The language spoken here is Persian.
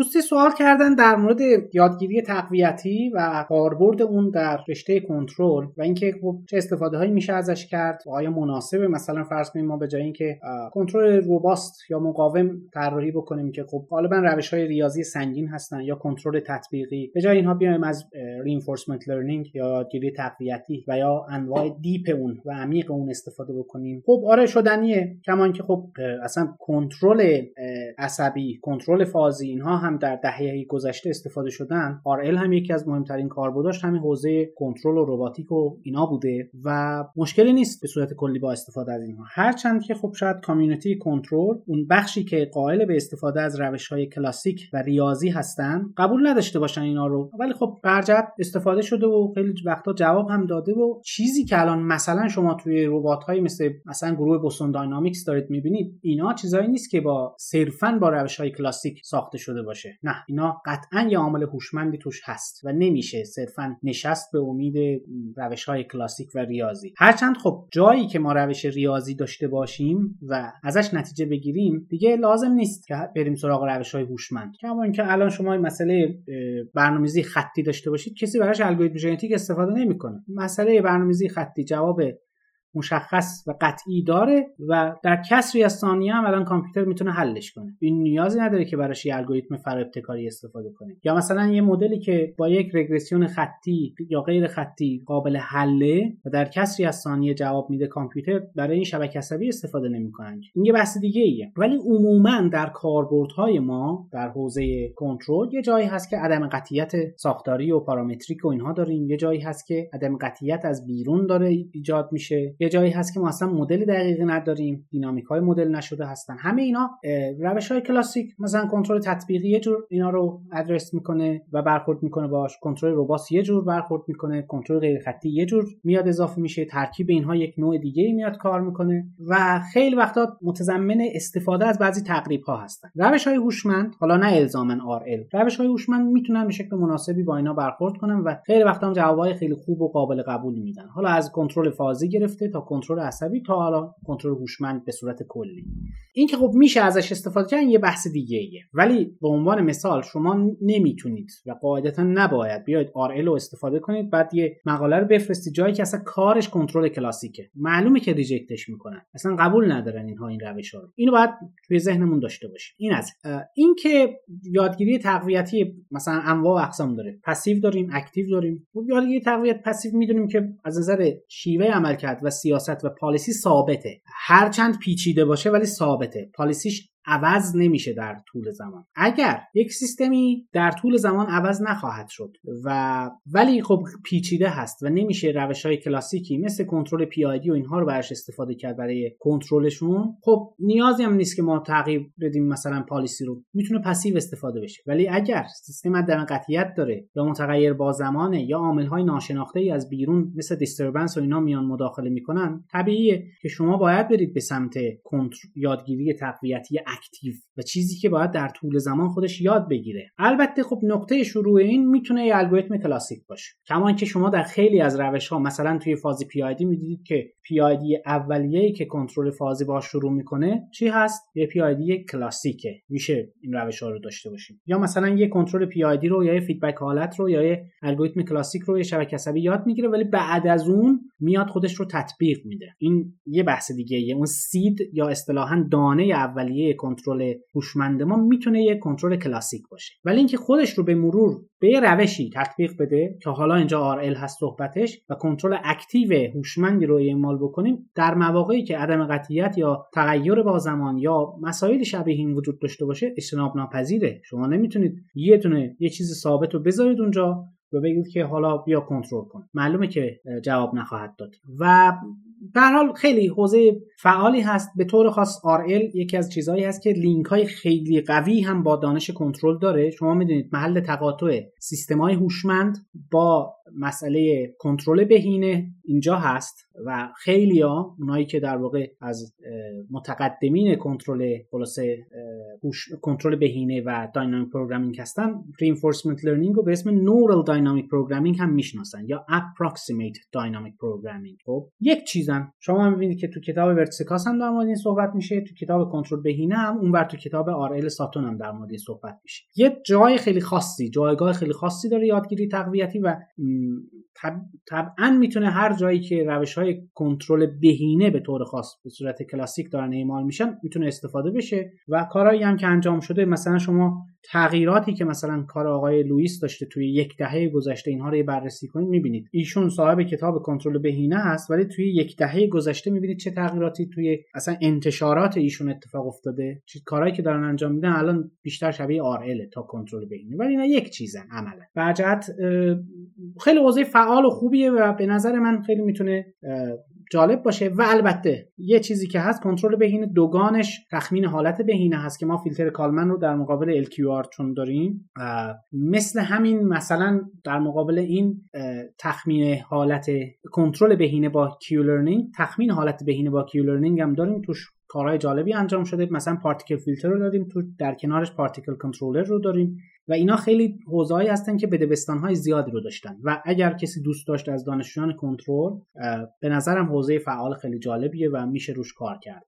دوستی سوال کردن در مورد یادگیری تقویتی و کاربرد اون در رشته کنترل و اینکه خب چه استفاده هایی میشه ازش کرد آیا مناسبه؟ مثلا فرض کنیم ما به جای اینکه کنترل روباست یا مقاوم طراحی بکنیم که خب غالبا روش های ریاضی سنگین هستن یا کنترل تطبیقی. به جای اینها بیایم از reinforcement learning یا یادگیری تقویتی و یا انواع دیپ اون و عمیق اون استفاده بکنیم. خب آره شدنیه. کمان که خب اصلا کنترل عصبی کنترل فازی اینها هم در دهه گذشته استفاده شدن RL هم یکی از مهمترین کاربرداش همین حوزه کنترل و رباتیک و اینا بوده و مشکلی نیست به صورت کلی با استفاده از اینها. هرچند که خب شاید کامیونیتی کنترل اون بخشی که قائل به استفاده از روش های کلاسیک و ریاضی هستن قبول نداشته باشن اینا رو. ولی خب برجت استفاده شده و خیلی وقتا جواب هم داده و چیزی که الان مثلا شما توی ربات های مثل مثلا گروه بوستون داینامیکس دارید می‌بینید اینا چیزایی نیست که با صرفا با روش های کلاسیک ساخته شده باشه. نه اینا قطعا یه عامل هوشمندی توش هست و نمیشه صرفا نشست به امید روش های کلاسیک و ریاضی. هرچند خب جایی که ما روش ریاضی داشته باشیم و ازش نتیجه بگیریم دیگه لازم نیست که بریم سراغ روش های هوشمند. کما اینکه الان شما مسئله برنامه‌ریزی خطی داشته باشید کسی براش الگوریتم ژنتیک استفاده نمی‌کنه. مسئله برنامه‌ریزی خطی جواب مشخص و قطعی داره و در کسری از ثانیه هم الان کامپیوتر می‌تونه حلش کنه. این نیازی نداره که براش یه الگوریتم ابتکاری استفاده کنه. یا مثلا یه مدلی که با یک رگرسیون خطی یا غیر خطی قابل حله و در کسری از ثانیه جواب میده کامپیوتر برای این شبکه عصبی استفاده نمی‌کنن. این یه بحث دیگه ایه. ولی عموما در کاربردهای ما در حوزه کنترل یه جایی هست که عدم قطعیت ساختاری و پارامتریک و اینها داریم. یه جایی هست که عدم قطعیت از بیرون داره ایجاد میشه. یه جایی هست که ما اصلا مدل دقیقی نداریم دینامیک های مدل نشده هستن. همه اینا روش های کلاسیک مثلا کنترل تطبیقی یه جور اینا رو ادرس می‌کنه و برخورد می‌کنه باش کنترل روباس یه جور برخورد می‌کنه کنترل غیر خطی یه جور میاد اضافه میشه ترکیب اینها یک نوع دیگه میاد کار می‌کنه و خیلی وقتا متضمن استفاده از بعضی تقریب ها هستن. روش های هوشمند حالا نه الزاما RL روش های هوشمند می‌تونن به شکل مناسبی با اینا برخورد کنن و خیلی وقتا هم جوابای خیلی خوب و قابل قبولی میدن. حالا از کنترل فازی گرفته تا کنترل عصبی تا حالا کنترل هوشمند به صورت کلی. این که خب میشه ازش استفاده کرد یه بحث دیگه ایه. ولی به عنوان مثال شما نمی‌تونید و قاعدتا نباید بیاید RL رو استفاده کنید بعد یه مقاله رو بفرستید جایی که اصلا کارش کنترل کلاسیکه. معلومه که reject ش می‌کنن. اصلا قبول ندارن اینها این روش ها رو. اینو باید توی ذهنمون داشته باشیم. این از. این که یادگیری تقویتی مثلا انواع و اقسام داره. passive داریم active داریم. خب یادگیری تقویت پسیو می‌دونیم که از نظر شیوه عملکرد و سیاست و policy ثابته. هرچند پیچیده باشه ولی ثابته. policy ش عوض نمیشه در طول زمان. اگر یک سیستمی در طول زمان عوض نخواهد شد و ولی خب پیچیده هست و نمیشه روش های کلاسیکی مثل کنترل P و اینها رو براش استفاده کرد برای کنترلشون خب نیازی هم نیست که ما تغییر بدیم مثلا policy رو. می‌تونه passive استفاده بشه. ولی اگر سیستم عدم قطعیت داره یا متغیر با زمانه یا عامل های ناشناخته ای از بیرون مثل disturbance و اینا میان مداخله می‌کنن طبیعیه که شما باید برید به سمت یادگیری تقویتی active و چیزی که باید در طول زمان خودش یاد بگیره. البته خب نقطه شروع این می‌تونه یه الگوریتم کلاسیک باشه. کما که شما در خیلی از روش ها مثلا توی fuzzy PID می‌دیدید که PID اولیه‌ای که کنترل فازی باش شروع می‌کنه چی هست؟ یه PID کلاسیکه. میشه این روش ها رو داشته باشیم. یا مثلا یه کنترل PID رو یا یه feedback حالت رو یا یه الگوریتم کلاسیک رو یه شبکه عصبی یاد می‌گیره ولی بعد از اون میاد خودش رو تطبیق میده. این یه بحث دیگه یه اون seed یا اصطلاحا دانه اولیه کنترل هوشمند ما می‌تونه یه کنترل کلاسیک باشه. ولی اینکه خودش رو به مرور به یه روشی تطبیق بده که حالا اینجا RL هست صحبتش و کنترل اکتیو هوشمندی رو اعمال بکنیم در مواقعی که عدم قطعیت یا تغییر با زمان یا مسائل شبیه این وجود داشته باشه اجتناب ناپذیره شما نمی‌تونید یه دونه یه چیز ثابت رو بذارید اونجا. و بگید که حالا بیا کنترل کن. معلومه که جواب نخواهد داد. و به حال خیلی حوزه فعالی هست. به طور خاص RL یکی از چیزهایی هست که لینک های خیلی قوی هم با دانش کنترل داره. شما می‌دونید محل تقاطع سیستم های هوشمند با مسئله کنترل بهینه اینجا هست و خیلی ها اونایی که در واقع از متقدمین کنترل خلاصه کنترل بهینه و dynamic programming هستن reinforcement learning رو به اسم neural dynamic programming هم می‌شناسن یا approximate dynamic programming خب یک چیزن شما هم می‌بینید که تو کتاب برتسکاس هم در مورد این صحبت میشه تو کتاب کنترل بهینه هم اونور تو کتاب آر ساتون هم در مورد این صحبت میشه. یه جای خیلی خاصی جایگاه خیلی خاصی داره یادگیری تقویتی و طبعا می‌تونه هر جایی که روش های کنترل بهینه به طور خاص به صورت کلاسیک دارن اعمال میشن می‌تونه استفاده بشه و کارهایی هم که انجام شده مثلا شما تغییراتی که مثلا کار آقای لوئیس داشته توی یک دهه گذشته اینها رو بررسی کنید می‌بینید. ایشون صاحب کتاب کنترل بهینه هست ولی توی یک دهه گذشته می‌بینید چه تغییراتی توی اصلا انتشارات ایشون اتفاق افتاده. چه کارهایی که دارن انجام میدن الان بیشتر شبیه آر تا کنترل بهینه ولی اینا یک چیزن عملا. برجت خیلی حوزه فعال و خوبیه و به نظر من خیلی می‌تونه جالب باشه و البته یه چیزی که هست کنترل بهینه دوگانش تخمین حالت بهینه هست که ما فیلتر کالمن رو در مقابل LQR چون داریم مثل همین مثلا در مقابل این تخمین حالت کنترل بهینه با Q-learning تخمین حالت بهینه با Q-learning هم داریم. توش کارهای جالبی انجام شده. مثلا particle filter رو داریم. تو در کنارش particle controller رو داریم. و اینا خیلی حوزه‌ای هستن که های زیادی رو داشتن. و اگر کسی دوست داشت از دانشجویان کنترل به نظرم حوزه فعال خیلی جالبیه و میشه روش کار کرد.